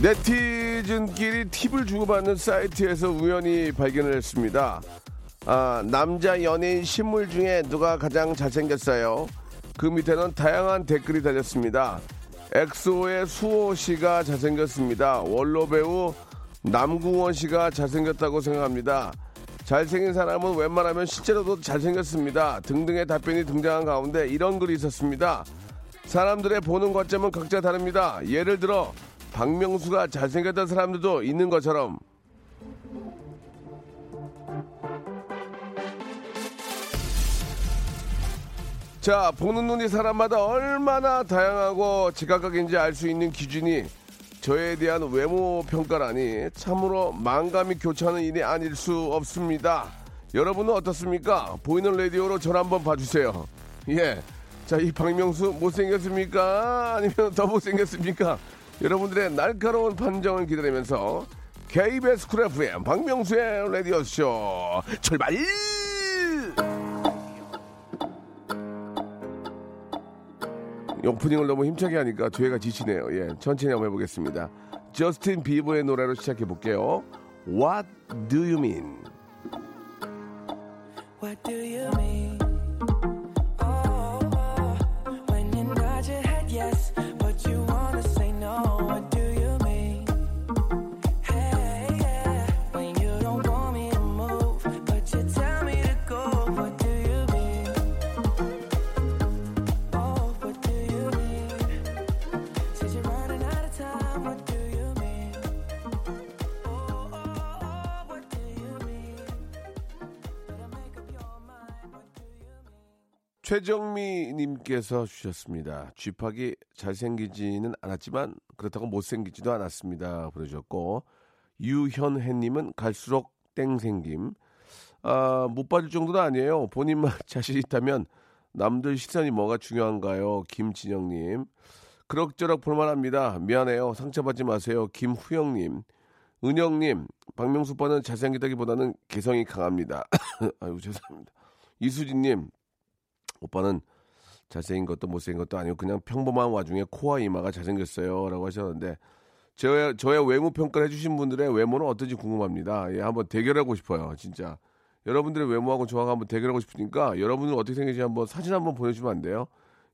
네티즌끼리 팁을 주고받는 사이트에서 우연히 발견을 했습니다. 아, 남자 연예인 신물 중에 누가 가장 잘생겼어요? 그 밑에는 다양한 댓글이 달렸습니다. 엑소의 수호 씨가 잘생겼습니다. 원로 배우 남궁원 씨가 잘생겼다고 생각합니다. 잘생긴 사람은 웬만하면 실제로도 잘생겼습니다. 등등의 답변이 등장한 가운데 이런 글이 있었습니다. 사람들의 보는 관점은 각자 다릅니다. 예를 들어 박명수가 잘생겼던 사람들도 있는 것처럼 자 보는 눈이 사람마다 얼마나 다양하고 지각각인지 알 수 있는 기준이 저에 대한 외모 평가라니 참으로 망감이 교차하는 일이 아닐 수 없습니다. 여러분은 어떻습니까? 보이는 라디오로 저를 한번 봐주세요. 예. 자, 이 박명수 못생겼습니까? 아니면 더 못생겼습니까? 여러분들의 날카로운 판정을 기다리면서 KBS 쿨 FM 박명수의 라디오쇼 출발! 오프닝을 너무 힘차게 하니까 뒤에가 지치네요. 예, 천천히 한번 해보겠습니다. 저스틴 비버의 노래로 시작해 볼게요. What do you mean? What do you mean? 최정미님께서 주셨습니다. 쥐팍이 잘생기지는 않았지만 그렇다고 못생기지도 않았습니다. 보내주셨고 유현혜님은 갈수록 땡생김. 아, 못 빠질 정도는 아니에요. 본인만 자신 있다면 남들 시선이 뭐가 중요한가요? 김진영님. 그럭저럭 볼만합니다. 미안해요. 상처받지 마세요. 김후영님. 은영님, 박명수 오빠는 잘생기다기보다는 개성이 강합니다. 아유, 죄송합니다. 이수진님, 오빠는 잘생긴 것도 못생긴 것도 아니고 그냥 평범한 와중에 코와 이마가 잘생겼어요. 라고 하셨는데, 저의, 저의 외모 평가를 해주신 분들의 외모는 어떤지 궁금합니다. 예, 한번 대결하고 싶어요. 진짜. 여러분들의 외모하고 저하고 한번 대결하고 싶으니까 여러분은 어떻게 생겼는지 한번 사진 한번 보내주시면 안 돼요?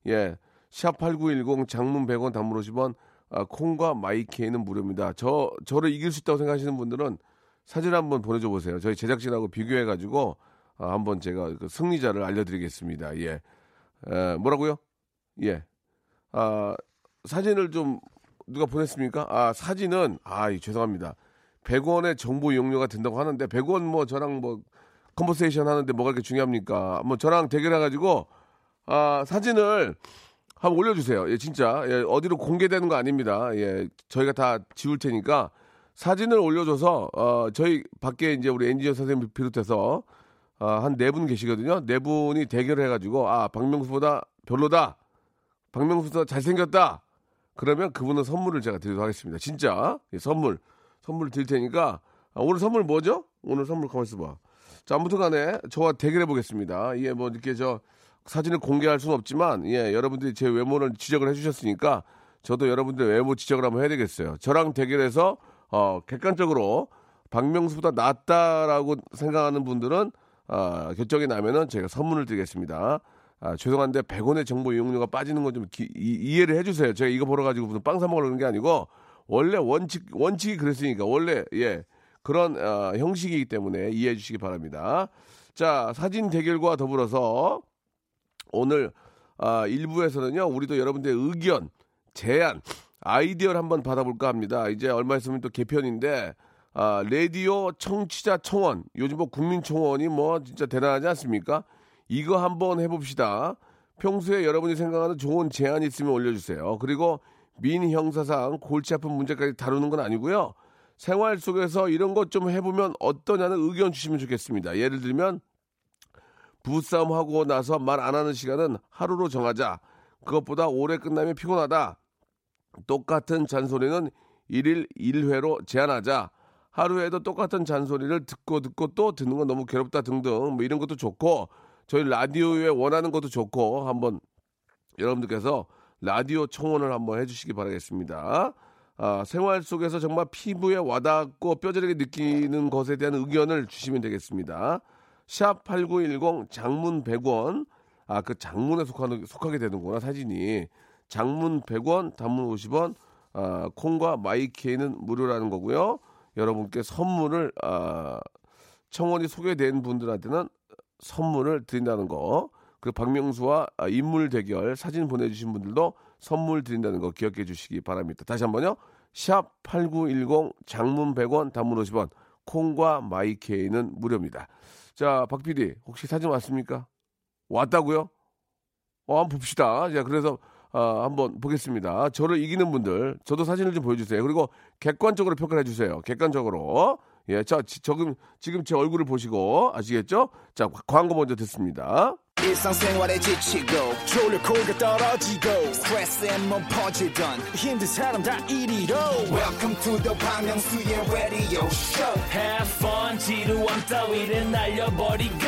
예. 샵8910 장문 100원 단문 50원 아, 콩과 마이케이는 무료입니다. 저 저를 이길 수 있다고 생각하시는 분들은 사진 한번 보내줘 보세요. 저희 제작진하고 비교해 가지고 아, 한번 제가 그 승리자를 알려드리겠습니다. 예. 에, 뭐라고요? 예. 아, 사진을 좀 누가 보냈습니까? 아, 사진은 아, 이, 죄송합니다. 100원의 정보 이용료가 된다고 하는데 100원 뭐 저랑 뭐 컨버세이션 하는데 뭐가 그렇게 중요합니까? 뭐 저랑 대결해 가지고 아, 사진을 한번 올려주세요. 예, 진짜. 예, 어디로 공개되는 거 아닙니다. 예, 저희가 다 지울 테니까 사진을 올려줘서, 어, 저희 밖에 이제 우리 엔지니어 선생님 비롯해서, 어, 한네 분 계시거든요. 네 분이 대결을 해가지고, 아, 박명수보다 별로다. 박명수보다 잘생겼다. 그러면 그분은 선물을 제가 드리도록 하겠습니다. 진짜. 예, 선물. 선물 드릴 테니까, 아, 오늘 선물 뭐죠? 오늘 선물 가만 있어 봐. 자, 아무튼 간에 저와 대결해 보겠습니다. 예, 뭐 이렇게 저, 사진을 공개할 수는 없지만 예 여러분들이 제 외모를 지적을 해주셨으니까 저도 여러분들의 외모 지적을 한번 해야 되겠어요. 저랑 대결해서 어 객관적으로 박명수보다 낫다라고 생각하는 분들은 어, 결정이 나면은 제가 선물을 드리겠습니다. 아, 죄송한데 100원의 정보 이용료가 빠지는 건 좀 이해를 해주세요. 제가 이거 보러 가지고 무슨 빵사 그런 게 아니고 원래 원칙 원칙이 그랬으니까 원래 예 그런 어, 형식이기 때문에 이해해 주시기 바랍니다. 자 사진 대결과 더불어서 오늘 아, 1부에서는요, 우리도 여러분들의 의견, 제안, 아이디어를 한번 받아볼까 합니다. 이제 얼마 있으면 또 개편인데, 아, 라디오 청취자 청원, 요즘 뭐 국민청원이 뭐 진짜 대단하지 않습니까? 이거 한번 해봅시다. 평소에 여러분이 생각하는 좋은 제안이 있으면 올려주세요. 그리고 민 형사상 골치 아픈 문제까지 다루는 건 아니고요. 생활 속에서 이런 것 좀 해보면 어떠냐는 의견 주시면 좋겠습니다. 예를 들면 부싸움 하고 나서 말 안 하는 시간은 하루로 정하자. 그것보다 오래 끝나면 피곤하다. 똑같은 잔소리는 일일 1회로 제한하자. 하루에도 똑같은 잔소리를 듣고 듣고 또 듣는 건 너무 괴롭다 등등 뭐 이런 것도 좋고 저희 라디오에 원하는 것도 좋고 한번 여러분들께서 라디오 청원을 한번 해주시기 바라겠습니다. 아, 생활 속에서 정말 피부에 와닿고 뼈저리게 느끼는 것에 대한 의견을 주시면 되겠습니다. 샵 8910 장문 100원. 아, 그 장문에 속하는, 속하게 되는구나, 사진이. 장문 100원, 단문 50원, 아, 콩과 마이케이는 무료라는 거고요. 여러분께 선물을, 아, 청원이 소개된 분들한테는 선물을 드린다는 거. 그리고 박명수와 아, 인물 대결 사진 보내주신 분들도 선물 드린다는 거 기억해 주시기 바랍니다. 다시 한번요. 샵 8910 장문 100원 단문 50원 콩과 마이케이는 무료입니다. 자, 박 PD 혹시 사진 왔습니까? 왔다고요? 어, 한번 봅시다. 자, 그래서 어, 한번 보겠습니다. 저를 이기는 분들, 저도 사진을 좀 보여주세요. 그리고 객관적으로 평가를 해주세요. 객관적으로. 예, 자, 지, 지금, 지금 제 얼굴을 보시고, 아시겠죠? 자, 광고 먼저 듣습니다. 지치고, 떨어지고, 퍼지던, welcome to the Bang Myung-soo's radio show Have fun 지루함 따위를 날려버리고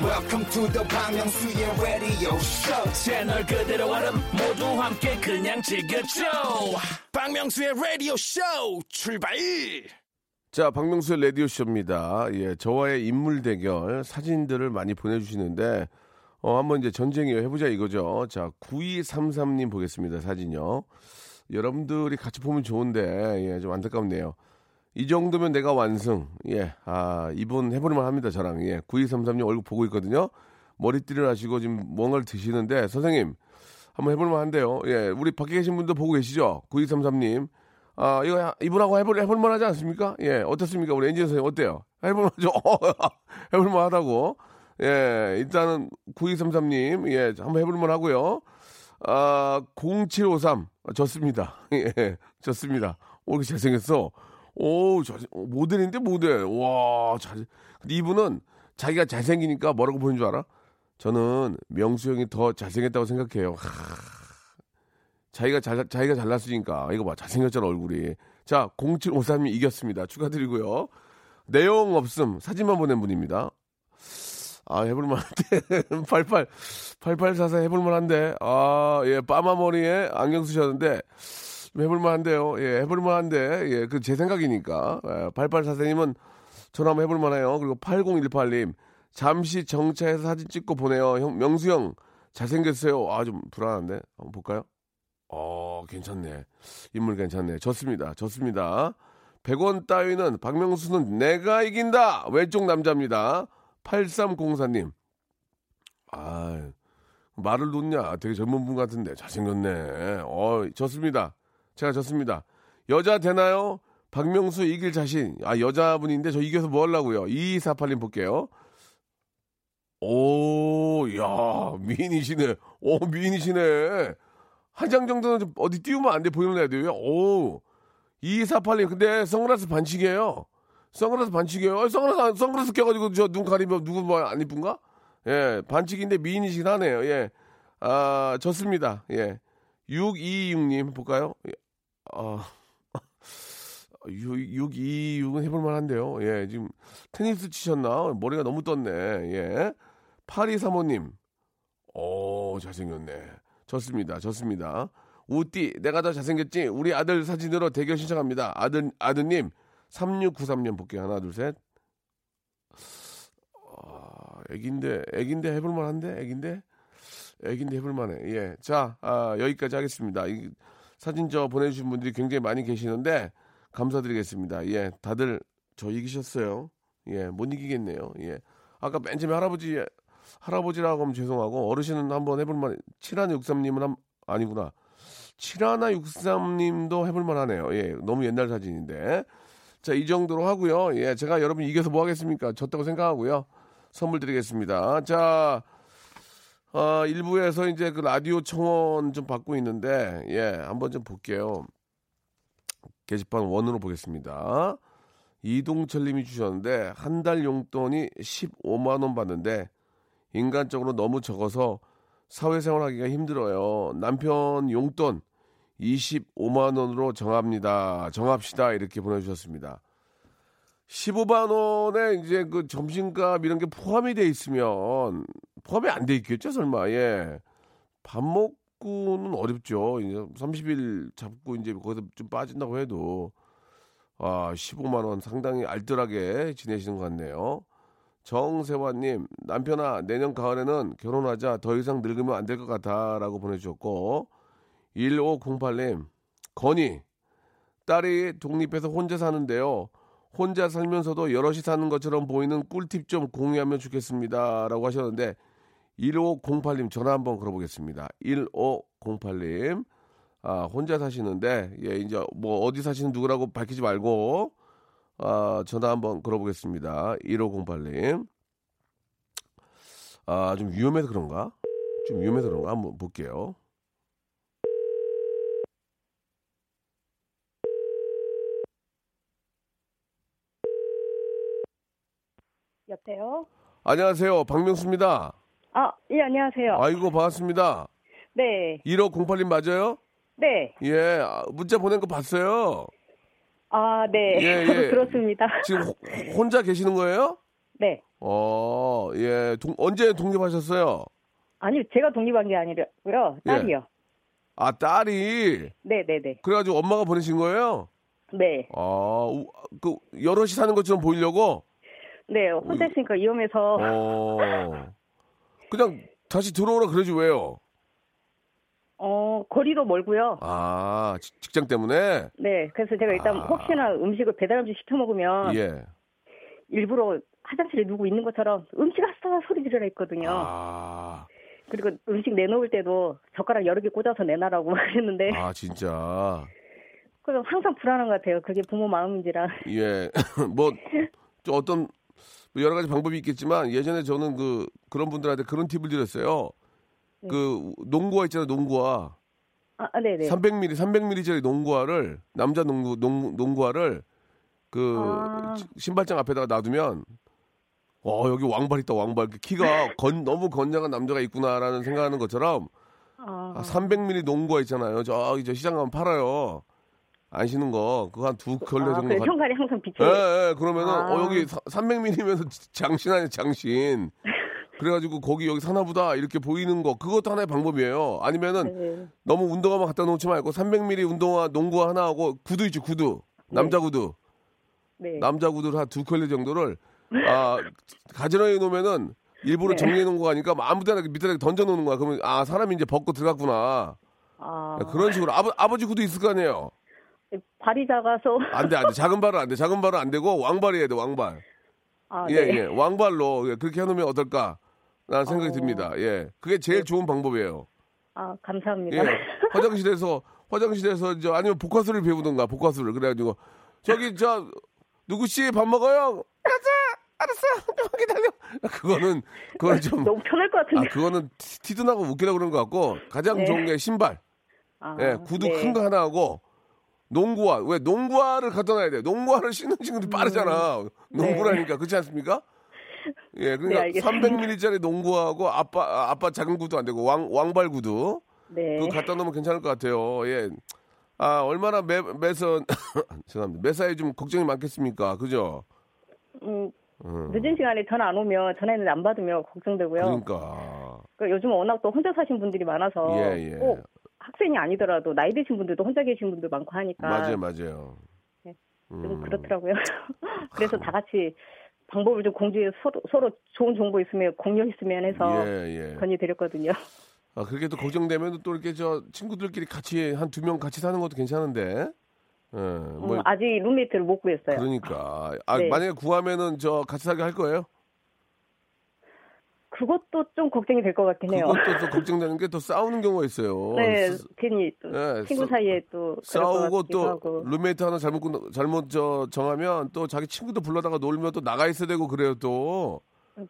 welcome to the Myung-soo's radio show 채널 그대로 얼음 모두 함께 그냥 즐겨줘 박명수의 라디오 쇼 출발 자, 박명수의 라디오 쇼입니다. 예, 저와의 인물 대결 사진들을 많이 보내주시는데, 어, 한번 이제 전쟁이요. 해보자 이거죠. 자, 9233님 보겠습니다. 사진요. 여러분들이 같이 보면 좋은데, 예, 좀 안타깝네요. 이 정도면 내가 완승. 예, 아, 이분 해보려만 합니다. 저랑. 예, 9233님 얼굴 보고 있거든요. 머리띠를 하시고 지금 뭔가를 드시는데, 선생님, 한번 해볼만 한데요. 예, 우리 밖에 계신 분도 보고 계시죠? 9233님. 아, 이거 이분하고 해볼, 해볼만 하지 않습니까? 예, 어떻습니까? 우리 엔지니어 선생님 어때요? 해볼만 하죠? 해볼만 하다고. 예, 일단은 9233님, 예, 한번 해볼만 하고요. 아, 0753. 좋습니다. 예, 좋습니다. 오, 이렇게 잘생겼어. 오, 저, 모델인데, 모델. 와, 잘, 근데 이분은 자기가 잘생기니까 뭐라고 보이는 줄 알아? 저는 명수 형이 더 잘생겼다고 생각해요. 하, 자기가 잘, 자기가 잘났으니까. 이거 봐. 잘생겼잖아, 얼굴이. 자, 0753이 이겼습니다. 축하드리고요. 내용 없음. 사진만 보낸 분입니다. 아, 해볼만 한데. 88, 8844 해볼만 한데. 아, 예, 빠마 머리에 안경 쓰셨는데. 좀 해볼만 한데요. 예, 해볼만 한데. 예, 그 제 생각이니까. 예, 8844님은 전화 한번 해볼만 해요. 그리고 8018님. 잠시 정차해서 사진 찍고 보내요. 형, 명수 형. 잘생겼어요. 아, 좀 불안한데. 한번 볼까요? 어, 괜찮네. 인물 괜찮네. 좋습니다. 좋습니다. 100원 따위는 박명수는 내가 이긴다. 왼쪽 남자입니다. 8304님. 아, 말을 놓냐. 되게 젊은 분 같은데. 잘생겼네. 어, 좋습니다. 제가 좋습니다. 여자 되나요? 박명수 이길 자신. 아, 여자분인데 저 이겨서 뭐 하려고요? 2248님 볼게요. 오, 야, 미인이시네. 오, 미인이시네. 한 장 정도는 좀 어디 띄우면 안 돼 보이는 애들요. 오, 2248님. 근데 선글라스 반칙이에요. 선글라스 반칙이에요. 어, 선글라스, 안- 선글라스 껴가지고 저 눈 가리면 누구 뭐 안 이쁜가? 예, 반칙인데 미인이시긴 하네요. 예. 아, 좋습니다. 예. 626님 볼까요? 예. 아, 626은 해볼 만 한데요. 예, 지금 테니스 치셨나? 머리가 너무 떴네. 예. 8235님. 오, 잘생겼네. 좋습니다. 좋습니다. 우띠, 내가 더 잘생겼지? 우리 아들 사진으로 대결 신청합니다. 아들, 아드님, 3693년 볼게요. 하나, 둘, 셋. 아, 애긴데, 애긴데 해볼만 한데? 애긴데? 애긴데 해볼만 해. 예. 자, 아, 여기까지 하겠습니다. 이 사진 저 보내주신 분들이 굉장히 많이 계시는데, 감사드리겠습니다. 예. 다들 저 이기셨어요. 예. 못 이기겠네요. 예. 아까 맨 처음에 할아버지, 할아버지라고 하면 죄송하고, 어르신은 한번 해볼만, 7163님은 한, 아니구나. 7163님도 해볼만 하네요. 예. 너무 옛날 사진인데. 자, 이 정도로 하고요. 예. 제가 여러분 이겨서 뭐 하겠습니까? 졌다고 생각하고요. 선물 드리겠습니다. 자, 아, 일부에서 이제 그 라디오 청원 좀 받고 있는데, 예, 한번 좀 볼게요. 게시판 원으로 보겠습니다. 이동철 님이 주셨는데, 한 달 용돈이 15만원 받는데, 인간적으로 너무 적어서 사회생활 하기가 힘들어요. 남편 용돈 25만원으로 정합니다. 정합시다. 이렇게 보내주셨습니다. 15만 원에 이제 그 점심값 이런 게 포함이 돼 있으면 포함이 안 돼 있겠죠, 설마. 예. 밥 먹고는 어렵죠. 이제 30일 잡고 이제 거기서 좀 빠진다고 해도 아, 15만 원 상당히 알뜰하게 지내시는 것 같네요. 정세화님, 남편아, 내년 가을에는 결혼하자. 더 이상 늙으면 안 될 것 같아. 라고 보내주셨고, 1508님, 건희, 딸이 독립해서 혼자 사는데요. 혼자 살면서도 여럿이 사는 것처럼 보이는 꿀팁 좀 공유하면 좋겠습니다. 라고 하셨는데, 1508님 전화 한번 걸어보겠습니다. 1508님. 아, 혼자 사시는데, 예, 이제 뭐 어디 사시는 누구라고 밝히지 말고, 아, 전화 한번 걸어보겠습니다. 1508님. 아, 좀 위험해서 그런가? 좀 위험해서 그런가? 한번 볼게요. 여보세요? 안녕하세요. 박명수입니다. 아, 예, 안녕하세요. 아이고, 반갑습니다. 네, 1508님 맞아요? 네. 예, 아, 문자 보낸 거 봤어요. 아, 네. 예, 예. 들었습니다. 지금 호- 혼자 계시는 거예요? 네. 어, 예. 동- 언제 독립하셨어요? 아니, 제가 독립한 게 아니고요. 예. 딸이요. 아, 딸이. 네, 네, 네. 그래가지고 엄마가 보내신 거예요? 네. 아, 우- 그, 여럿이 사는 것처럼 보이려고? 네, 혼자 있으니까 위험해서. 어. 그냥 다시 들어오라 그러지 왜요? 어, 거리도 멀고요. 아, 지- 직장 때문에? 네, 그래서 제가 일단 아. 혹시나 음식을 배달 음식 시켜 먹으면 예. 일부러 화장실에 누구 있는 것처럼 음식 왔어 소리 지르라 했거든요. 아, 그리고 음식 내놓을 때도 젓가락 여러 개 꽂아서 내놔라고 막 그랬는데 아, 진짜. 그럼 항상 불안한 것 같아요. 그게 부모 마음인지라. 예. 뭐, 좀 어떤, 뭐 여러 가지 방법이 있겠지만, 예전에 저는 그, 그런 분들한테 그런 팁을 드렸어요. 그, 농구화 있잖아요, 농구화. 아, 네, 네. 300mm, 300mm짜리 농구화를, 남자 농구, 농, 농구화를, 그, 아. 시- 신발장 앞에다가 놔두면, 어, 여기 왕발 있다, 왕발. 키가 건, 너무 건장한 남자가 있구나라는 생각하는 것처럼, 아, 아, 300mm 농구화 있잖아요. 저기 저 시장 가면 팔아요. 안 신는 거. 그거 한두 켤레 아, 정도. 그래, 가- 현관이 항상 예, 비쳐요. 예, 그러면은, 아. 어, 여기 300mm면서 장신 아니야, 장신. 그래가지고 거기 여기 사나보다 이렇게 보이는 거. 그것도 하나의 방법이에요. 아니면은 네. 너무 운동화만 갖다 놓지 말고 300mm 운동화, 농구화 하나 하고 구두 있지, 구두. 남자 구두. 네. 남자 구두를 한두 켤레 정도를, 아, 가지런히 놓으면은 일부러 네. 정리해 놓은 거 아니까 아무 데나 밑에다 던져 놓는 거야. 그러면, 아, 사람이 이제 벗고 들어갔구나. 아, 그런 식으로. 아버, 아버지 구두 있을 거 아니에요? 발이 작아서. 안 돼, 안 돼. 작은 발은 안 돼. 작은 발은 안 되고 왕발이 해야 돼, 왕발. 아, 예, 네. 예. 왕발로 예, 그렇게 해놓으면 어떨까? 라는 생각이 어. 듭니다. 예. 그게 제일 좋은 방법이에요. 아, 감사합니다. 예. 화장실에서, 화장실에서, 저, 아니면 복화술을 배우던가, 복화술을. 그래가지고, 저기, 저, 누구씨 밥 먹어요? 알았어! 알았어! 좀 기다려! 그거는, 그건 좀, 너무 편할 것 아, 같은데. 그거는 티- 티도 나고 웃기려고 그런 것 같고, 가장 네. 좋은 게 신발. 아, 예, 구두 네. 큰거 하나 하고, 농구화. 왜 농구화를 갖다 놔야 돼? 농구화를 신는 친구들이 빠르잖아. 농구라니까. 그렇지 않습니까? 예, 네, 그러니까 알겠습니다. 300ml짜리 농구하고 아빠, 아, 아빠 작은 구두 안 되고 왕, 왕발 구두. 네. 그거 갖다 놓으면 괜찮을 것 같아요. 예. 아, 얼마나 매, 매선, 죄송합니다. 매사에 좀 걱정이 많겠습니까? 그죠? 음, 음. 늦은 시간에 전화 안 오면 전화했는데 안 받으면 걱정되고요. 그러니까. 그 요즘 워낙 또 혼자 사신 분들이 많아서 예, 예. 꼭 학생이 아니더라도 나이 드신 분들도 혼자 계신 분들 많고 하니까 맞아요, 맞아요. 네. 음. 좀 그렇더라고요. 그래서 다 같이 방법을 좀 공지해 서로, 서로 좋은 정보 있으면 공유했으면 해서 예, 예. 건의드렸거든요. 아, 그렇게 또 걱정되면 또 이렇게 저 친구들끼리 같이 한 두 명 같이 사는 것도 괜찮은데. 예, 뭐, 음, 아직 룸메이트를 못 구했어요. 그러니까. 아, 네. 만약에 구하면은 저 같이 살게 할 거예요? 그것도 좀 걱정이 될 것 같긴 해요. 그것도 또 걱정되는 게 또 싸우는 경우가 있어요. 네, 스- 괜히 또 네, 친구 싸- 사이에 또 싸우고 또 하고. 룸메이트 하나 잘못 끊- 잘못 저 정하면 또 자기 친구도 불러다가 놀면 또 나가 있어야 되고 그래요 또.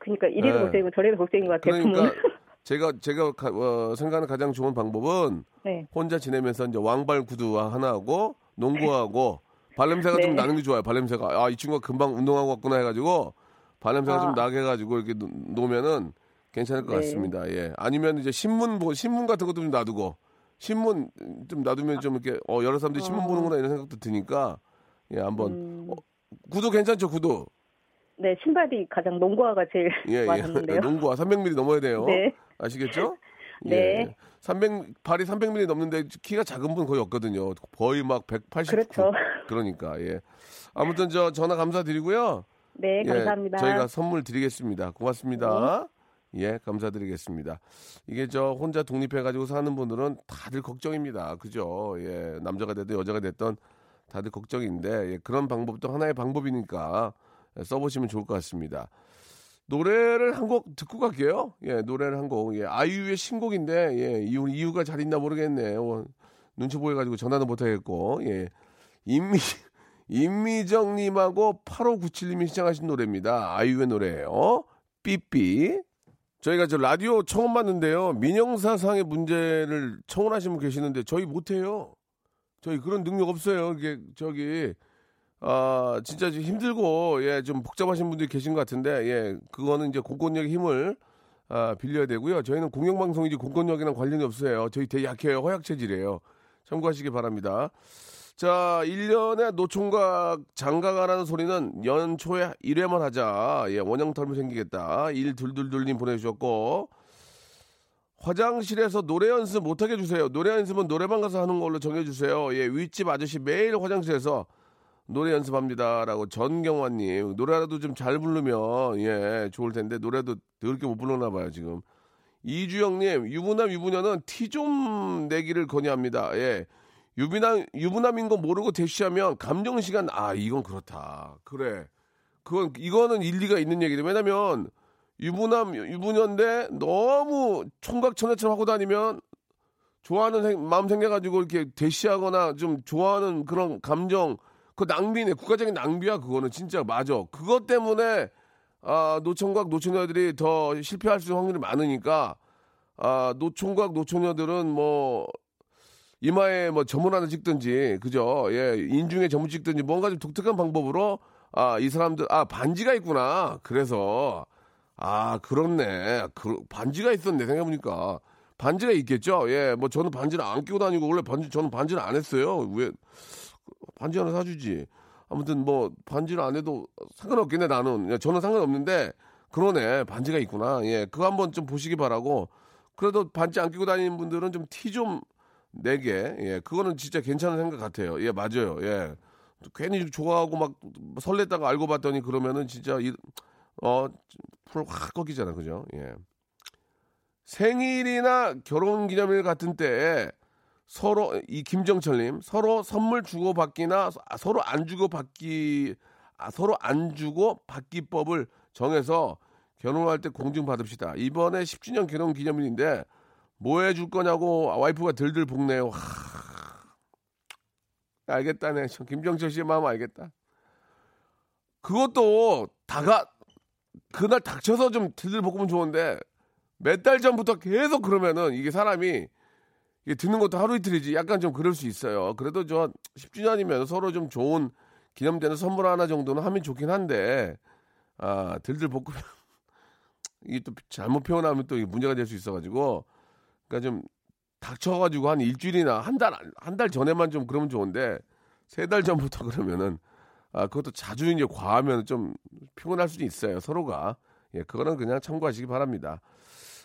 그러니까 이리도 네. 걱정이고 저리도 걱정인 것 같아요. 그러니까. 제가 제가 가- 어, 생각하는 가장 좋은 방법은 네. 혼자 지내면서 이제 왕발 구두 하나 하고 농구하고 발냄새가 좀 네. 나는 게 좋아요. 발냄새가 아 이 친구가 금방 운동하고 왔구나 해가지고 발냄새가 아. 좀 나게 해가지고 이렇게 놓- 놓으면은 괜찮을 것 네. 같습니다. 예. 아니면 이제 신문 보 신문 같은 것도 좀 놔두고 신문 좀 놔두면 좀 이렇게 어 여러 사람들이 신문 보는구나 이런 생각도 드니까 예 한번 음, 어, 구두 괜찮죠 구두 네, 신발이 가장 농구화가 제일 예, 예. 와닿는데요. 농구화 300mm 넘어야 돼요. 네. 아시겠죠? 네. 예. 300 발이 300mm 넘는데 키가 작은 분 거의 없거든요. 거의 막 180. 그렇죠. 그러니까 예. 아무튼 저 전화 감사드리고요. 네, 예, 감사합니다. 저희가 선물 드리겠습니다. 고맙습니다. 예, 감사드리겠습니다. 이게 저 혼자 독립해 가지고 사는 분들은 다들 걱정입니다. 그죠? 예. 남자가 됐든 여자가 됐든 다들 걱정인데 예, 그런 방법도 하나의 방법이니까 예, 써보시면 좋을 것 같습니다. 노래를 한 곡 듣고 갈게요. 예, 노래를 한 곡. 예, 아이유의 신곡인데, 예, 이유, 이유가 잘 있나 모르겠네. 요 눈치 보여가지고 전화도 못하겠고, 예. 임미, 임미정님하고 8597님이 시청하신 노래입니다. 아이유의 노래예요 삐삐. 저희가 저 라디오 처음 봤는데요. 민영사상의 문제를 청원하신 분 계시는데 저희 못해요. 저희 그런 능력 없어요. 이게 저기 아 진짜 좀 힘들고 예 좀 복잡하신 분들이 계신 것 같은데 예 그거는 이제 공권력의 힘을 아 빌려야 되고요. 저희는 공영방송이지 공권력이랑 관련이 없어요. 저희 되게 약해요. 허약 체질이에요. 참고하시기 바랍니다. 자, 1년에 노총각 장가가라는 소리는 연초에 1회만 하자. 예, 원형탈모 생기겠다. 1 둘둘둘님 보내주셨고, 화장실에서 노래 연습 못하게 해주세요. 노래 연습은 노래방 가서 하는 걸로 정해주세요. 예, 윗집 아저씨 매일 화장실에서 노래 연습합니다 라고 전경환님 노래라도 좀 잘 부르면 예 좋을 텐데 노래도 그렇게 못 부르나 봐요 지금 이주영님 유부남 유부녀는 티 좀 내기를 권유합니다 예 유부남 유부남인 거 모르고 대쉬하면 감정 시간 아 이건 그렇다. 그래. 그건 이거는 일리가 있는 얘기죠 왜냐면 유부남 유부녀인데 너무 총각천애처럼 하고 다니면 좋아하는 생- 마음 생겨가지고 이렇게 대시하거나 좀 좋아하는 그런 감정 그 낭비네 국가적인 낭비야 그거는. 진짜 맞아. 그것 때문에 아 노총각 노처녀들이 더 실패할 수 있는 확률이 많으니까 아 노총각 노처녀들은 뭐 이마에 뭐 점을 하나 찍든지 그죠 예 인중에 점을 찍든지 뭔가 좀 독특한 방법으로 아 이 사람들 아 반지가 있구나 그래서 아 그렇네 그 반지가 있었네 생각해 보니까 반지가 있겠죠 예 뭐 저는 반지를 안 끼고 다니고 원래 반지 저는 반지를 안 했어요 왜 반지 하나 사주지. 아무튼 뭐 반지를 안 해도 상관없겠네 나는. 야, 저는 상관없는데 그러네 반지가 있구나. 예, 그거 한번 좀 보시기 바라고. 그래도 반지 안 끼고 다니는 분들은 좀 티좀 내게. 예, 그거는 진짜 괜찮은 생각 같아요. 예, 맞아요. 예. 괜히 좋아하고 막 설렜다가 알고 봤더니 그러면은 진짜 이, 어, 풀확 꺾이잖아. 그죠? 예. 생일이나 결혼 기념일 같은 때에 서로 이 김정철님 서로 선물 주고 받기나 아, 서로 안 주고 받기 아, 서로 안 주고 받기법을 정해서 결혼할 때 공증 받읍시다. 이번에 10주년 결혼 기념일인데 뭐 해줄 거냐고 와이프가 들들 볶네요. 하... 알겠다네. 저 김정철 씨의 마음 알겠다. 그것도 다가 그날 닥쳐서 좀 들들 볶으면 좋은데 몇 달 전부터 계속 그러면은 이게 사람이 이게 듣는 것도 하루 이틀이지 약간 좀 그럴 수 있어요. 그래도 저 10주년이면 서로 좀 좋은 기념되는 선물 하나 정도는 하면 좋긴 한데 아 들들 볶으면 이게 또 잘못 표현하면 또 문제가 될 수 있어가지고 그러니까 좀 닥쳐가지고 한 일주일이나 한 달 한 달 전에만 좀 그러면 좋은데 세 달 전부터 그러면은 아 그것도 자주 이제 과하면 좀 피곤할 수도 있어요 서로가 예 그거는 그냥 참고하시기 바랍니다.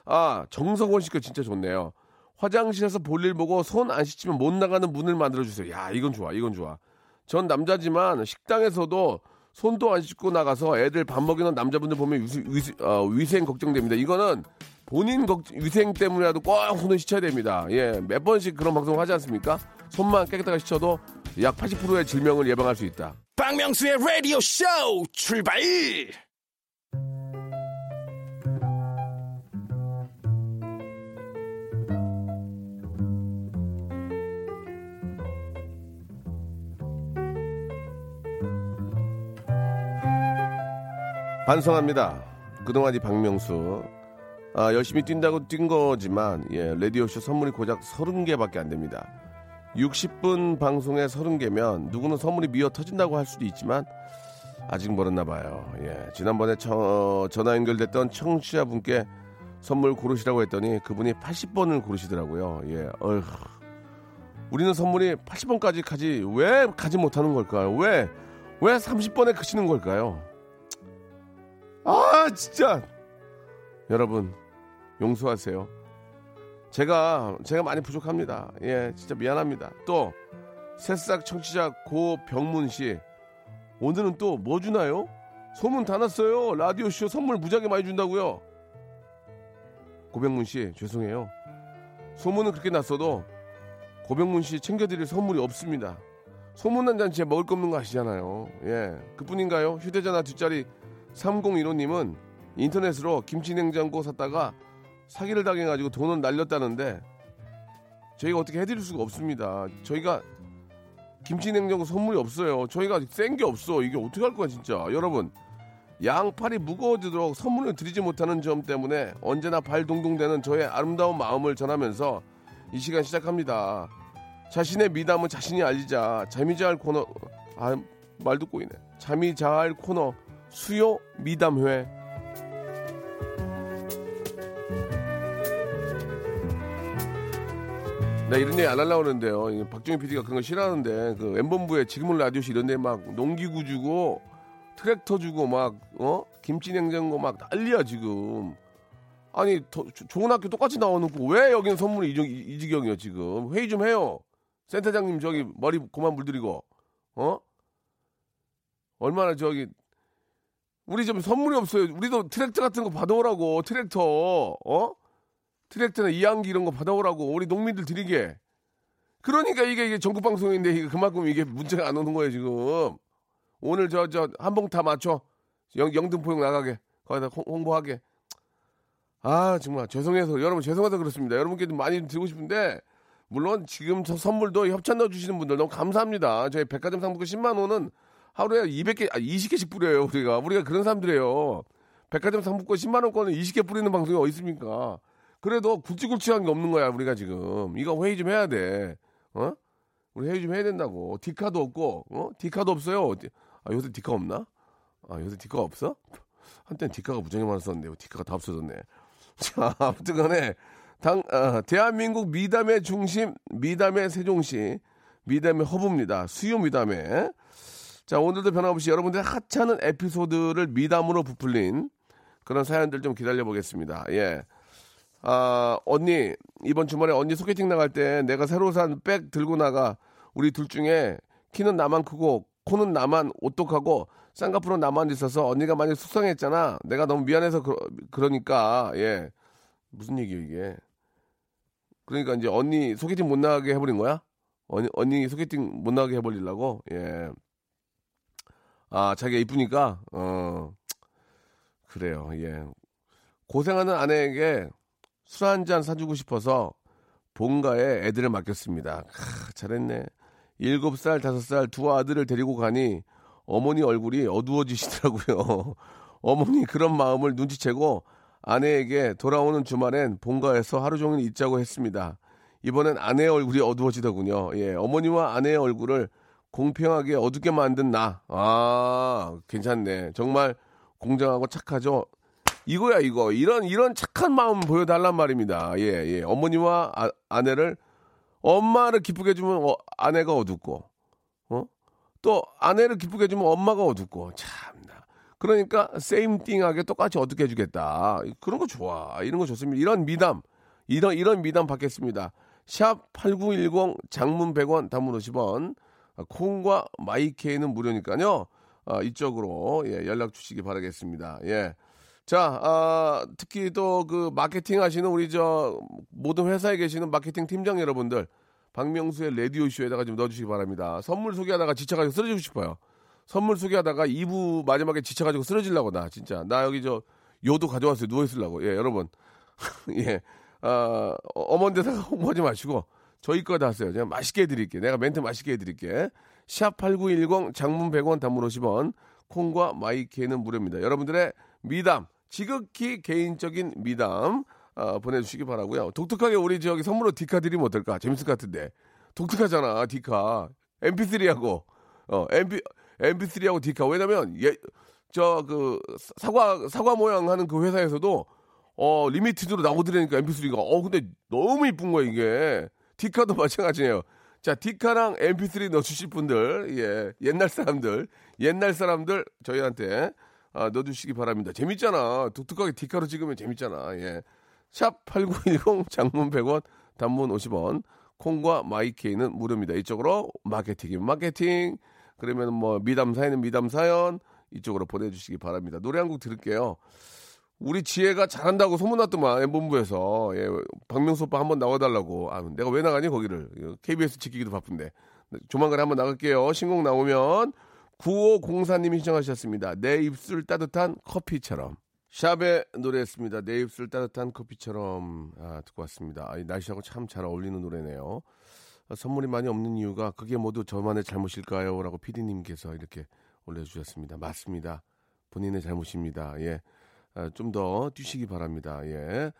아 정성원 씨거 진짜 좋네요. 화장실에서 볼일 보고 손 안 씻으면 못 나가는 문을 만들어 주세요. 야, 이건 좋아. 이건 좋아. 전 남자지만 식당에서도 손도 안 씻고 나가서 애들 밥 먹이는 남자분들 보면 위수- 위수- 어, 위생 걱정됩니다. 이거는 본인 걱- 위생 때문에라도 꼭 손을 씻어야 됩니다. 예, 몇 번씩 그런 방송 하지 않습니까? 손만 깨끗하게 씻어도 약 80%의 질병을 예방할 수 있다. 박명수의 라디오 쇼 출발 반성합니다. 그동안 이 박명수 아, 열심히 뛴다고 뛴 거지만 예, 라디오쇼 선물이 고작 30개밖에 안 됩니다. 60분 방송에 30개면 누구는 선물이 미어 터진다고 할 수도 있지만 아직 멀었나 봐요. 예, 지난번에 청- 어, 전화 연결됐던 청취자분께 선물 고르시라고 했더니 그분이 80번을 고르시더라고요. 예, 어휴. 우리는 선물이 80번까지 가지 왜 가지 못하는 걸까요? 왜 왜 30번에 그치는 걸까요? 아 진짜 여러분 용서하세요. 제가 제가 많이 부족합니다. 예, 진짜 미안합니다. 또 새싹 청취자 고병문 씨 오늘은 또 뭐 주나요? 소문 다 났어요. 라디오 쇼 선물 무지하게 많이 준다고요. 고병문 씨 죄송해요. 소문은 그렇게 났어도 고병문 씨 챙겨드릴 선물이 없습니다. 소문난 잔치에 먹을 거 없는 거 아시잖아요. 예, 그뿐인가요? 휴대전화 뒷자리 3015님은 인터넷으로 김치냉장고 샀다가 사기를 당해가지고 돈은 날렸다는데 저희가 어떻게 해드릴 수가 없습니다. 저희가 김치냉장고 선물이 없어요. 저희가 센 게 없어. 이게 어떻게 할 거야 진짜. 여러분 양팔이 무거워지도록 선물을 드리지 못하는 점 때문에 언제나 발 동동되는 저의 아름다운 마음을 전하면서 이 시간 시작합니다. 자신의 미담은 자신이 알리자. 잠이 잘 코너 아 말도 꼬이네. 잠이 잘 코너 수요 미담회. 나 이런 얘기 안 하려고 그러는데요. 이 박정희 PD가 그런 거 싫어하는데 그 엠본부에 지금은 라디오시 이런 데 막 농기구 주고 트랙터 주고 막 어? 김치 냉장고 막 난리야 지금. 아니 더, 조- 좋은 학교 똑같이 나와놓고 왜 여기는 선물이 이, 정- 이, 이 지경이야 지금 회의 좀 해요. 센터장님 저기 머리 그만 물들이고 어? 얼마나 저기 우리 좀 선물이 없어요. 우리도 트랙터 같은 거 받아오라고 트랙터 어? 트랙터나 이양기 이런 거 받아오라고 우리 농민들 드리게. 그러니까 이게 이게 전국 방송인데 이게 그만큼 이게 문제가 안 오는 거예요 지금. 오늘 저 저 한봉 다 맞춰 영, 영등포역 나가게 거기다 홍- 홍보하게. 아 정말 죄송해서 여러분 죄송해서 그렇습니다. 여러분께 좀 많이 드리고 싶은데 물론 지금 저 선물도 협찬 넣어주시는 분들 너무 감사합니다. 저희 백화점 상품권 10만 원은 하루에 200개, 아 20개씩 뿌려요 우리가 우리가 그런 사람들이에요. 백화점 상품권 10만 원권을 20개 뿌리는 방송이 어디 있습니까? 그래도 굵직굵직한 게 없는 거야 우리가 지금 이거 회의 좀 해야 돼. 어? 우리 회의 좀 해야 된다고. 디카도 없고, 어? 디카도 없어요. 아, 요새 디카 없나? 아, 요새 디카가 없어? 한때는 디카가 무지하게 많았었는데, 디카가 다 없어졌네. 자, 아무튼 간에, 당, 아, 대한민국 미담의 중심, 미담의 세종시, 미담의 허브입니다. 수요 미담의. 자, 오늘도 변함없이 여러분들의 하찮은 에피소드를 미담으로 부풀린 그런 사연들 좀 기다려 보겠습니다. 예. 아, 언니, 이번 주말에 언니 소개팅 나갈 때 내가 새로 산 백 들고 나가 우리 둘 중에 키는 나만 크고 코는 나만 오똑하고 쌍꺼풀은 나만 있어서 언니가 많이 속상했잖아. 내가 너무 미안해서 그, 그러니까, 예. 무슨 얘기예요, 이게. 그러니까 이제 언니 소개팅 못 나가게 해버린 거야? 언니, 언니 소개팅 못 나가게 해버리려고? 예. 아, 자기가 이쁘니까? 어, 그래요, 예. 고생하는 아내에게 술 한 잔 사주고 싶어서 본가에 애들을 맡겼습니다. 크, 잘했네. 일곱 살, 다섯 살 두 아들을 데리고 가니 어머니 얼굴이 어두워지시더라고요. 어머니 그런 마음을 눈치채고 아내에게 돌아오는 주말엔 본가에서 하루 종일 있자고 했습니다. 이번엔 아내의 얼굴이 어두워지더군요. 예, 어머니와 아내의 얼굴을 공평하게 어둡게 만든 나. 아, 괜찮네. 정말 공정하고 착하죠. 이거야 이거 이런 이런 착한 마음 보여달란 말입니다. 예 예. 어머니와 아, 아내를 엄마를 기쁘게 해주면 어, 아내가 어둡고 어? 또 아내를 기쁘게 해주면 엄마가 어둡고 참나. 그러니까 세임띵하게 똑같이 어떻게 해주겠다. 그런 거 좋아. 이런 거 좋습니다. 이런 미담 이런 이런 미담 받겠습니다. 샵 8910 장문 100원 단문 50원 아, 콩과 마이케이는 무료니까요. 아, 이쪽으로 예, 연락 주시기 바라겠습니다. 예. 자, 아, 특히 또 그 마케팅 하시는 우리 저 모든 회사에 계시는 마케팅 팀장 여러분들 박명수의 라디오 쇼에다가 좀 넣어주시기 바랍니다. 선물 소개하다가 지쳐가지고 쓰러지고 싶어요. 선물 소개하다가 2부 마지막에 지쳐가지고 쓰러지려고 나 진짜 나 여기 저 요도 가져왔어요 누워 있으려고 예 여러분 예 아, 어머니데다가 홍보하지 마시고 저희 거 다 하세요. 그냥 맛있게 해드릴게. 내가 멘트 맛있게 해드릴게. 샵 8910 장문 100원 단문 50원 콩과 마이케는 무료입니다. 여러분들의 미담 지극히 개인적인 미담 아, 보내주시기 바라고요. 독특하게 우리 저기 선물로 디카 드리면 어떨까? 재밌을 것 같은데. 독특하잖아, 디카. MP3하고 어 MP MP3하고 디카. 왜냐면 예 저 그 사과 사과 모양 하는 그 회사에서도 어 limited로 나오더라니까 MP3가. 어 근데 너무 이쁜 거야 이게. 디카도 마찬가지예요. 자, 디카랑 MP3 넣어주실 분들, 예, 옛날 사람들, 옛날 사람들 저희한테 아, 넣어주시기 바랍니다. 재밌잖아. 독특하게 디카로 찍으면 재밌잖아. 예. 샵 8910 장문 100원, 단문 50원, 콩과 마이케이는 무료입니다. 이쪽으로 마케팅이면 마케팅, 그러면 뭐 미담 사연은 미담 사연, 이쪽으로 보내주시기 바랍니다. 노래 한 곡 들을게요. 우리 지혜가 잘한다고 소문났더만 엠본부에서 예, 박명수 오빠 한번 나와달라고 아 내가 왜 나가니 거기를 KBS 지키기도 바쁜데 조만간에 한번 나갈게요 신곡 나오면 9504님이 신청하셨습니다 내 입술 따뜻한 커피처럼 샵의 노래였습니다 내 입술 따뜻한 커피처럼 아, 듣고 왔습니다 아, 이 날씨하고 참 잘 어울리는 노래네요 아, 선물이 많이 없는 이유가 그게 모두 저만의 잘못일까요? 라고 피디님께서 이렇게 올려주셨습니다 맞습니다 본인의 잘못입니다 예. 좀더 뛰시기 바랍니다. 예.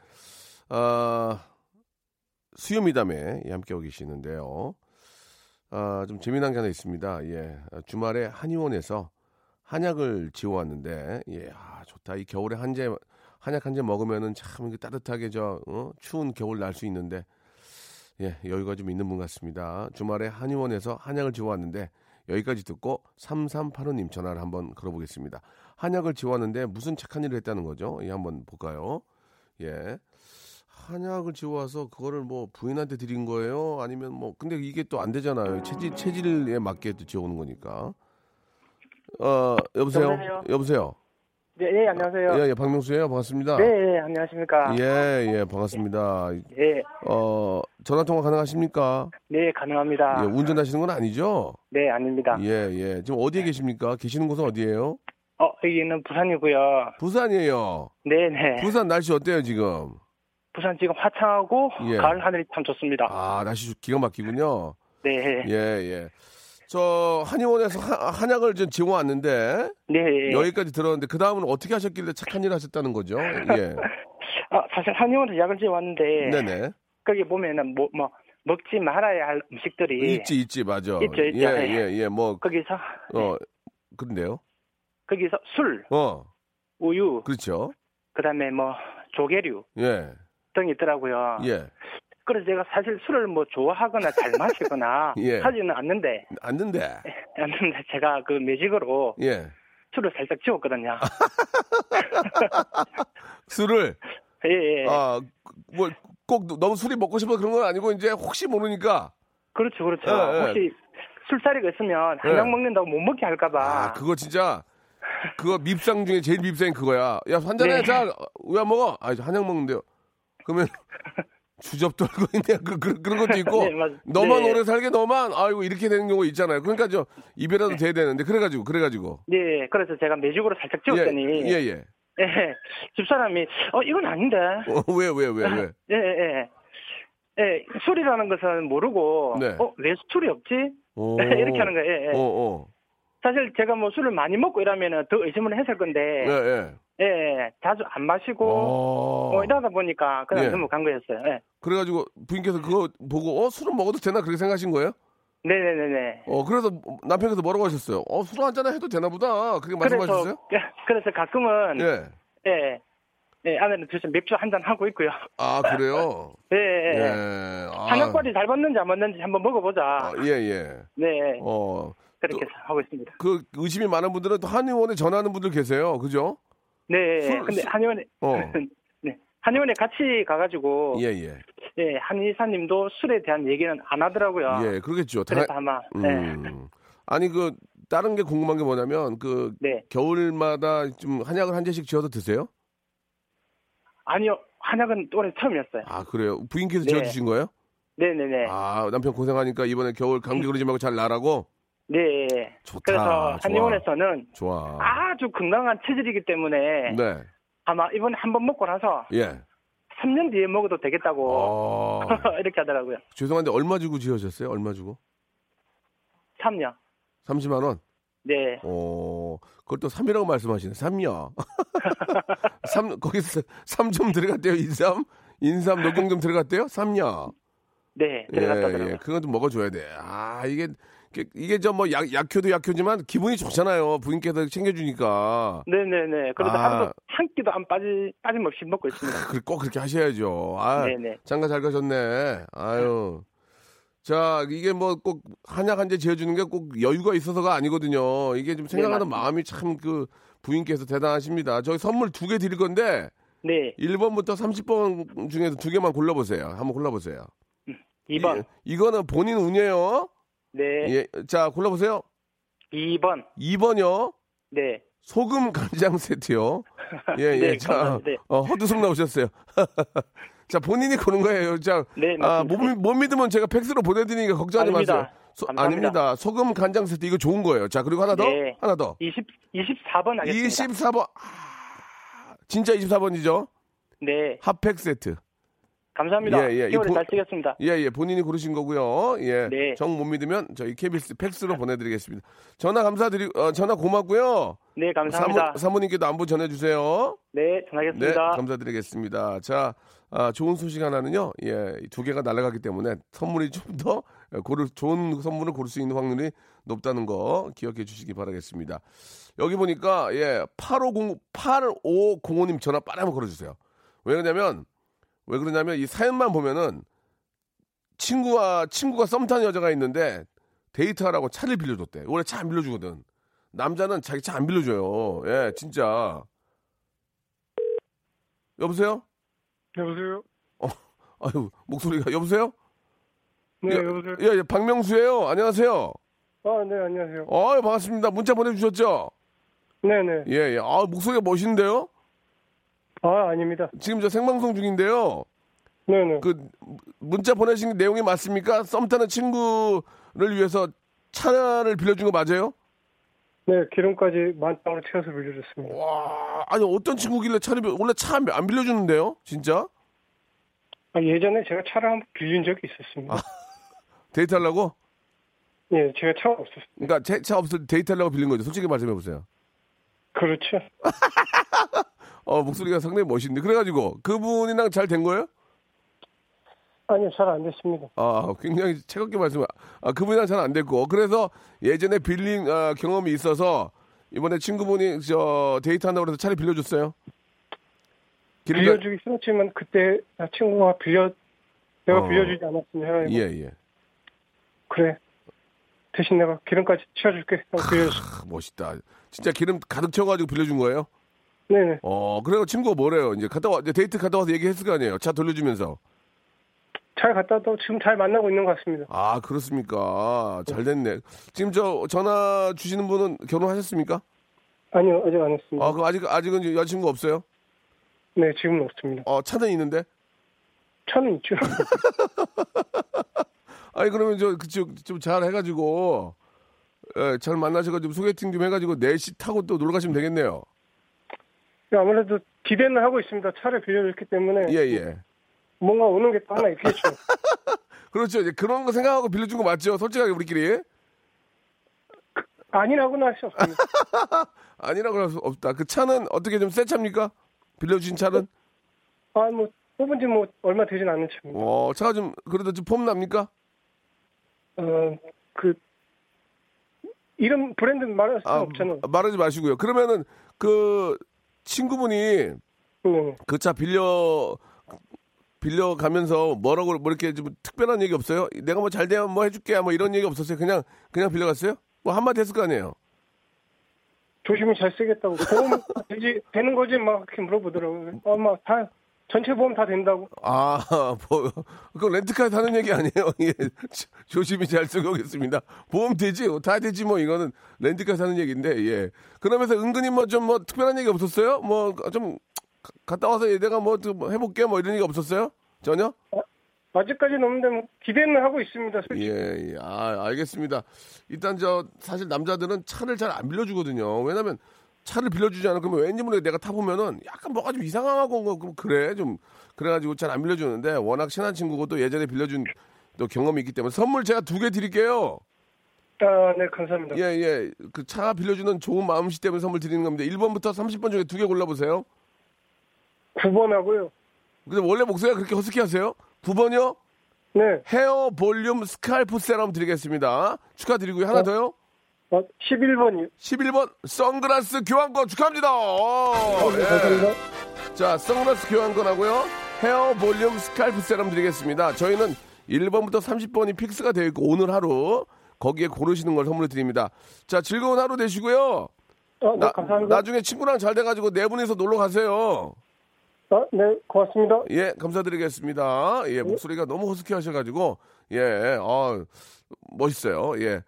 아, 수요미담에 예, 함께하고 계시는데요. 아, 좀 재미난 게 하나 있습니다. 예. 아, 주말에 한의원에서 한약을 지어왔는데, 예, 아, 좋다. 이 겨울에 한제, 한약 한제 먹으면은 참 따뜻하게 저, 어? 추운 겨울 날 수 있는데, 예, 여유가 좀 있는 분 같습니다. 주말에 한의원에서 한약을 지어왔는데, 여기까지 듣고 3385님 전화를 한번 걸어보겠습니다. 한약을 지워왔는데 무슨 착한 일을 했다는 거죠? 예, 한번 볼까요? 예. 한약을 지워와서 그거를 뭐 부인한테 드린 거예요? 아니면 뭐, 근데 이게 또 안 되잖아요. 체질, 체질에 맞게 또 지어오는 거니까. 어, 여보세요? 여보세요? 여보세요? 네, 예, 안녕하세요. 예, 예, 박명수예요 반갑습니다. 네, 예, 안녕하십니까. 예, 예, 반갑습니다. 예, 어, 전화 통화 가능하십니까? 네, 가능합니다. 예, 운전하시는 건 아니죠? 네, 아닙니다. 예, 예. 지금 어디에 계십니까? 계시는 곳은 어디예요? 어, 여기는 부산이고요. 부산이에요. 네, 네. 부산 날씨 어때요, 지금? 부산 지금 화창하고 예. 가을 하늘이 참 좋습니다. 아, 날씨 기가 막히군요. 네, 예, 예. 저 한의원에서 하- 한약을 좀 지워 왔는데 네. 여기까지 들었는데 그 다음은 어떻게 하셨길래 착한 일을 하셨다는 거죠? 예. 아, 사실 한의원에서 약을 지어 왔는데 네네. 거기 보면은 뭐, 뭐 먹지 말아야 할 음식들이 있지, 있지, 맞아. 있죠, 있죠. 예, 예. 예, 예. 뭐, 거기서 어, 그런데요? 거기서 술, 어, 우유, 그렇죠. 그다음에 뭐 조개류 예, 등이 있더라고요. 예. 그래서 제가 사실 술을 뭐 좋아하거나 잘 마시거나 예. 하지는 않는데 안는데 않는데 제가 그 매직으로 예. 술을 살짝 지웠거든요. 술을, 예, 예. 아, 뭐, 꼭 너무 술이 먹고 싶어 그런 건 아니고 이제 혹시 모르니까 그렇죠, 그렇죠. 예, 예. 혹시 술자리가 있으면 예. 한약 먹는다고 못 먹게 할까봐. 아, 그거 진짜 그거 밉상 중에 제일 밉상이 그거야. 야, 한잔해. 네. 자, 왜 안 먹어? 아, 저 한약 먹는데요. 그러면 주접 떨고 있네. 그, 그, 그런 것도 있고. 네, 맞- 너만 네. 오래 살게 너만 아이고 이렇게 되는 경우 있잖아요. 그러니까 저 입에라도 돼야 되는데 그래 가지고 그래 가지고. 네, 그래서 제가 매직으로 살짝 지웠더니 예, 예, 예. 예, 집사람이 어 이건 아닌데. 어, 왜, 왜, 왜, 왜? 예, 예. 예, 술이라는 것은 모르고 네. 어, 왜 술이 없지? 오. 이렇게 하는 거예요. 예, 예. 어, 어. 사실 제가 뭐 술을 많이 먹고 이러면은 더 의심을 했을 건데 예, 예. 예, 예, 자주 안 마시고 어. 어, 이러다 보니까 그냥 예. 넘어간 거였어요. 예. 그래 가지고 부인께서 그거 보고 어, 술은 먹어도 되나 그렇게 생각하신 거예요? 네네네네. 어, 그래서 남편께서 뭐라고 하셨어요? 어, 술 한잔 해도 되나 보다. 그렇게 말씀하셨어요? 그래서 그래서 가끔은 예. 예, 예, 아내는 대신 맥주 한 잔 하고 있고요. 아, 그래요? 예, 예. 예. 예. 아, 한약발이 잘 맞는지 안 맞는지 한번 먹어보자. 아, 예, 예. 네, 어, 그렇게 하고 있습니다. 그 의심이 많은 분들은 또 한의원에 전화하는 분들 계세요. 그죠? 네, 술- 근데 술- 한의원에 어. 네, 한의원에 같이 가가지고 예, 예. 예, 한의사님도 술에 대한 얘기는 안 하더라고요. 예, 그러겠죠. 다- 그래서 아마 네, 음. 아니, 그, 다른 게 궁금한 게 뭐냐면, 그, 네, 겨울마다 좀 한약을 한 잔씩 지어서 드세요? 아니요, 한약은 올해 처음이었어요. 아, 그래요? 부인께서 네. 지어 주신 거예요? 네네네, 아, 남편 고생하니까 이번에 겨울 감기 걸리지 말고 잘 나라고? 네. 좋다. 그래서. 한의원에서는 좋아. 아주 건강한 체질이기 때문에 네. 아마 이번에 한 번 먹고 나서 예. 3년 뒤에 먹어도 되겠다고 어, 이렇게 하더라고요. 죄송한데 얼마 주고 지으셨어요? 얼마 주고? 3년. 30만 원? 네. 어, 그걸 또 3이라고 말씀하시네. 3이요. 3, 거기서 3좀 들어갔대요. 인삼? 인삼 녹용 좀 들어갔대요? 3요. 네. 예, 들어갔다더라고요. 예. 그건 좀 먹어줘야 돼. 아, 이게, 이게, 이게 저뭐 약, 약효도 약효지만 기분이 좋잖아요. 부인께서 챙겨주니까. 네네네. 그래도 아. 하루도 한 끼도 안 빠지, 빠짐없이 먹고 있습니다. 그- 꼭 그렇게 하셔야죠. 아, 네네. 장가 잘 가셨네. 아유. 자, 이게 뭐 꼭 한약 한제 지어주는 게 꼭 여유가 있어서가 아니거든요. 이게 좀 생각하는 맞습니다. 마음이 참 그 부인께서 대단하십니다. 저희 선물 두 개 드릴 건데 네. 1번부터 30번 중에서 두 개만 골라보세요. 한번 골라보세요. 2번. 이, 거는 본인 운이에요. 네. 예, 자 골라보세요. 2번. 2번이요. 네. 소금 간장 세트요. 예, 예. 네, 자, 감사합니다. 네. 어, 헛웃음 나오셨어요. 자, 본인이 고른 거예요. 자, 네, 아. 못, 못 믿으면 제가 팩스로 보내드리니까 걱정하지 아닙니다. 마세요. 소-. 아닙니다. 소금 간장 세트 이거 좋은 거예요. 자, 그리고 하나 더? 네. 하나 더. 20, 24번 하겠습니다. 24번. 아, 진짜 24번이죠? 네. 핫팩 세트. 감사합니다. 예, 예. 이 10월에 보- 잘 쓰겠습니다. 예, 예. 본인이 고르신 거고요. 예. 네. 정 못 믿으면 저희 KBS 팩스로 보내드리겠습니다. 전화 감사드리, 어, 전화 고맙고요. 네, 감사합니다. 사모, 님께도 안부 전해주세요. 네, 네, 전하겠습니다. 감사드리겠습니다. 자, 아, 좋은 소식 하나는요. 예, 이두 개가 날아가기 때문에 선물이 좀 더 고를 좋은 선물을 고를 수 있는 확률이 높다는 거 기억해 주시기 바라겠습니다. 여기 보니까 예, 850 8505님 전화 빨리 한번 걸어 주세요. 왜 그러냐면 왜 그러냐면 이 사연만 보면은 친구와 친구가 썸 타는 여자가 있는데 데이트하라고 차를 빌려줬대. 원래 차 안 빌려주거든. 남자는 자기 차 안 빌려줘요. 예, 진짜. 여보세요? 여보세요? 아유, 목소리가, 여보세요? 네, 예, 여보세요? 예, 예, 박명수예요 안녕하세요. 아, 네, 안녕하세요. 아 반갑습니다. 문자 보내 주셨죠? 네 네. 예, 예. 아, 목소리가 멋있는데요? 아, 아닙니다. 지금 저 생방송 중인데요. 네네. 그, 문자 보내신 내용이 맞습니까? 썸 타는 친구를 위해서 차를 빌려준 거 맞아요? 네, 기름까지 만땅으로 채워서 빌려줬습니다. 와, 아니, 어떤 친구길래 차를, 빌- 원래 차 안 빌려주는데요? 진짜? 아, 예전에 제가 차를 한 번 빌린 적이 있었습니다. 데이트하려고? 예, 제가 차가 없었어요. 그러니까 제 차 없을 때 데이트하려고 빌린 거죠. 솔직히 말씀해 보세요. 그렇죠. 어, 목소리가 상당히 멋있는데. 그래가지고 그분이랑 잘 된 거예요? 아니요, 잘 안 됐습니다. 아, 굉장히 차갑게 말씀. 아, 그분이랑 잘 안 됐고. 그래서 예전에 빌린 아, 경험이 있어서 이번에 친구분이 저 데이트한다고 그래서 차를 빌려줬어요. 기름가- 빌려주기 싫었지만 그때 나 친구가 빌려 내가 어. 빌려주지 않았으면 해가지고 예, 예. 그래 대신 내가 기름까지 채워줄게 빌려줬어. 아, 멋있다. 진짜 기름 가득 채워가지고 빌려준 거예요? 네네. 어, 그래요. 친구가 뭐래요? 이제 갔다 와, 이제 데이트 갔다 와서 얘기했을 거 아니에요? 차 돌려주면서. 잘 갔다 와도 지금 잘 만나고 있는 것 같습니다. 아, 그렇습니까? 잘 됐네. 지금 저 전화 주시는 분은 결혼하셨습니까? 아니요, 아직 안 했습니다. 아, 그 아직, 아직은 여자친구 없어요? 네, 지금은 없습니다. 어, 차는 있는데? 차는 있죠. 아니, 그러면 저, 그쪽, 좀잘 해가지고, 예, 잘 만나셔가지고 소개팅 좀 해가지고 4시 타고 또 놀러 가시면 되겠네요. 아무래도 기대는 하고 있습니다. 차를 빌려줬기 때문에 예, 예. 뭔가 오는 게 또 하나 있겠죠. 그렇죠. 이제 그런 거 생각하고 빌려준 거 맞죠? 솔직하게 우리끼리. 아니라고는 할 수 없습니다. 아니라고 할 수 없다. 그 차는 어떻게 좀 새 차입니까? 빌려주신 차는? 아, 뭐, 뽑은 지 뭐, 얼마 되진 않은 차입니다. 어, 차가 좀, 그래도 좀 폼 납니까? 어, 그, 이름, 브랜드 말할 수 아, 없잖아요. 말하지 마시고요. 그러면은 그 친구분이 네. 그 차 빌려 빌려 가면서 뭐라고 뭐 이렇게 좀 특별한 얘기 없어요? 내가 뭐 잘 되면 뭐 해줄게 뭐 이런 얘기 없었어요? 그냥 그냥 빌려갔어요? 뭐 한마디 했을 거 아니에요? 조심히 잘 쓰겠다고. 보험 되지, 되는 거지? 막 이렇게 물어보더라고요. 아, 막 다, 전체 보험 다 된다고. 아, 뭐, 그거 렌트카 타는 얘기 아니에요? 예, 조- 조심히 잘 쓰고 오겠습니다. 보험 되지? 다 되지 뭐, 이거는 렌트카 사는 얘기인데, 예. 그러면서 은근히 뭐 좀 뭐 특별한 얘기 없었어요? 뭐, 좀, 가- 갔다 와서 내가 뭐, 좀 해볼게 뭐 이런 얘기 없었어요? 전혀? 아직까지는 없는데, 뭐 기대는 하고 있습니다. 솔직히. 예, 예. 아, 알겠습니다. 일단 저, 사실 남자들은 차를 잘 안 빌려주거든요. 왜냐면 차를 빌려주지 않으면 그러면 왠지 모르게 내가 타보면은 약간 뭐가 좀 이상하고 뭐 그럼 그래. 좀, 그래가지고 잘 안 빌려주는데 워낙 친한 친구고 또 예전에 빌려준 또 경험이 있기 때문에 선물 제가 두 개 드릴게요. 아, 네, 감사합니다. 예, 예. 그 차 빌려주는 좋은 마음씨 때문에 선물 드리는 겁니다. 1번부터 30번 중에 두 개 골라보세요. 9번 하고요. 근데 원래 목소리가 그렇게 허스키 하세요? 9번이요? 네, 헤어 볼륨 scalp serum 드리겠습니다. 축하드리고요. 하나 어? 더요? 어, 11번이요. 11번 선글라스 교환권 축하합니다. 어, 네, 예. 감사합니다. 자, 선글라스 교환권 하고요. 헤어 볼륨 scalp serum 드리겠습니다. 저희는 1번부터 30번이 fix가 되어 있고 오늘 하루 거기에 고르시는 걸 선물로 드립니다. 자, 즐거운 하루 되시고요. 어, 네, 나, 감사합니다. 나중에 친구랑 잘 돼가지고 네 분이서 놀러 가세요. 어, 네, 고맙습니다. 예, 감사드리겠습니다. 예, 목소리가 너무 허스키 하셔가지고, 예, 어, 멋있어요. 예.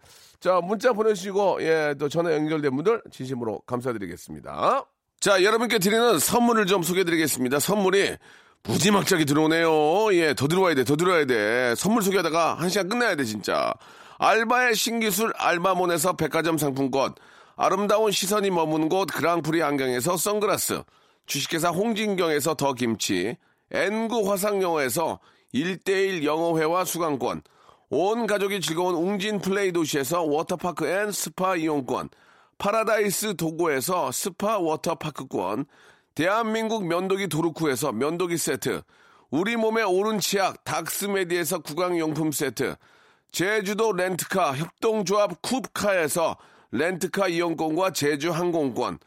자, 문자 보내주시고, 예, 또 전화 연결된 분들 진심으로 감사드리겠습니다. 자, 여러분께 드리는 선물을 좀 소개해드리겠습니다. 선물이 무지막지하게 들어오네요. 예, 더 들어와야 돼, 더 들어와야 돼. 선물 소개하다가 한 시간 끝나야 돼, 진짜. 알바의 신기술 알바몬에서 백화점 상품권, 아름다운 시선이 머무는 곳 그랑프리 안경에서 선글라스, 주식회사 홍진경에서 더 김치, N구 화상영어에서 1대1 영어회화 수강권, 온 가족이 즐거운 웅진 플레이 도시에서 워터파크 and 스파 이용권, 파라다이스 도고에서 스파 워터파크권, 대한민국 면도기 도루코에서 면도기 세트, 우리 몸에 옳은 치약 닥스메디에서 구강용품 세트, 제주도 렌트카 협동조합 쿱카에서 렌트카 이용권과 제주 항공권,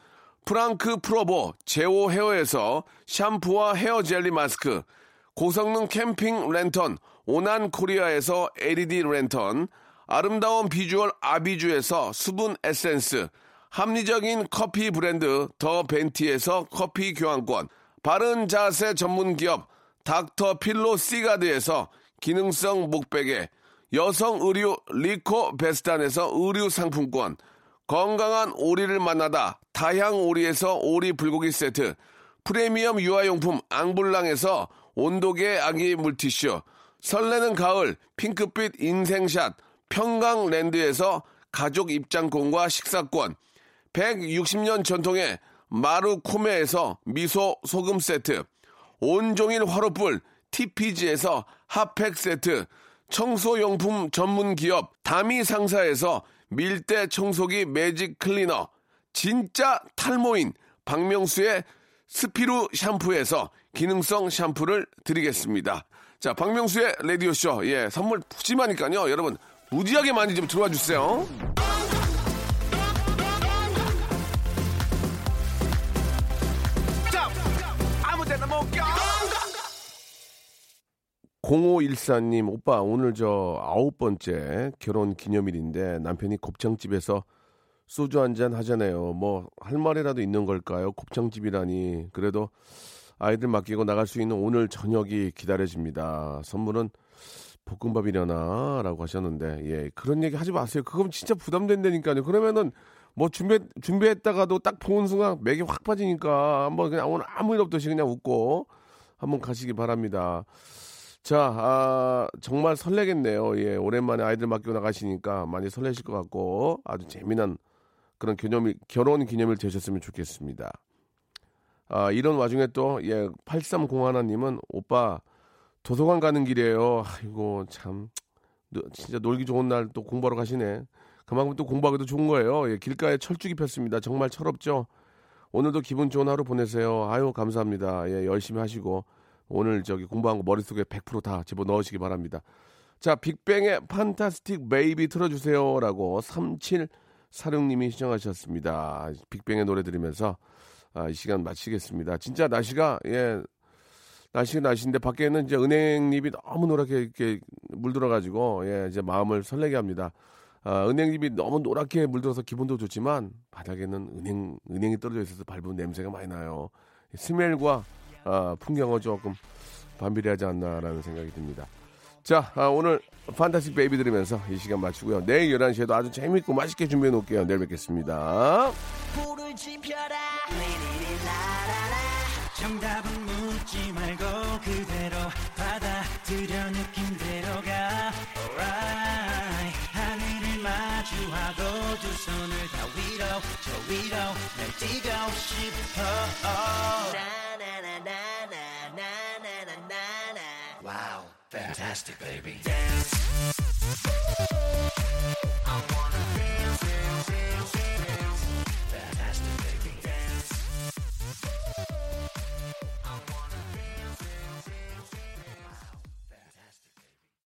프랑크 프로보 제오 헤어에서 샴푸와 헤어 젤리 마스크, 고성능 캠핑 랜턴 오난 코리아에서 LED 랜턴, 아름다운 비주얼 아비주에서 수분 에센스, 합리적인 커피 브랜드 더 벤티에서 커피 교환권, 바른 자세 전문 기업 닥터 필로 시가드에서 기능성 목베개, 여성 의류 리코 베스탄에서 의류 상품권, 건강한 오리를 만나다 다향 오리에서 오리 불고기 세트, 프리미엄 유아용품 앙블랑에서 온도계 아기 물티슈, 설레는 가을 핑크빛 인생샷 평강랜드에서 가족 입장권과 식사권, 160년 전통의 마루코메에서 미소 소금 세트, 온종일 화로불 TPG에서 핫팩 세트, 청소용품 전문 기업 다미 상사에서 밀대 청소기 매직 클리너, 진짜 탈모인 박명수의 스피루 샴푸에서 기능성 샴푸를 드리겠습니다. 자, 박명수의 라디오쇼. 예, 선물 푸짐하니까요. 여러분, 무지하게 많이 좀 들어와 주세요. 공오일사님 오빠 오늘 저 아홉 번째 결혼 기념일인데 남편이 곱창집에서 소주 한 잔 하잖아요. 뭐 할 말이라도 있는 걸까요? 곱창집이라니 그래도 아이들 맡기고 나갈 수 있는 오늘 저녁이 기다려집니다. 선물은 볶음밥이려나 라고 하셨는데 예 그런 얘기 하지 마세요. 그건 진짜 부담된다니까요. 그러면은 뭐 준비 준비했다가도 딱 보는 순간 맥이 확 빠지니까 한번 그냥 오늘 아무 일 없듯이 그냥 웃고 한번 가시기 바랍니다. 자, 아, 정말 설레겠네요. 예, 오랜만에 아이들 맡기고 나가시니까 많이 설레실 것 같고 아주 재미난 그런 기념일, 결혼 기념일 되셨으면 좋겠습니다. 아, 이런 와중에 또, 예, 8301님은 오빠 도서관 가는 길이에요. 아이고, 참. 노- 진짜 놀기 좋은 날 또 공부하러 가시네. 그만큼 또 공부하기도 좋은 거예요. 예, 길가에 철쭉이 폈습니다. 정말 철없죠? 오늘도 기분 좋은 하루 보내세요. 아유, 감사합니다. 예, 열심히 하시고. 오늘 저기 공부한 거 머릿속에 100%다 집어 넣으시기 바랍니다. 자, 빅뱅의 Fantastic Baby 틀어주세요 라고 3746님이 신청하셨습니다. 빅뱅의 노래 들으면서 아, 이 시간 마치겠습니다. 진짜 날씨가 예 날씨가 날씨인데 밖에는 이제 은행잎이 너무 노랗게 이렇게 물들어가지고 예 이제 마음을 설레게 합니다. 아, 은행잎이 너무 노랗게 물들어서 기분도 좋지만 바닥에는 은행 은행이 떨어져 있어서 밟은 냄새가 많이 나요. smell과 아, 풍경은 조금 반비례하지 않나라는 생각이 듭니다. 자, 아, 오늘 Fantastic Baby 들으면서 이 시간 마치고요. 내일 11시에도 아주 재밌고 맛있게 준비해 놓을게요. 내일 뵙겠습니다. 손을 다 위로 저 위로 날 뛰고 싶어 나나나나나나나나나 Wow fantastic baby. Dance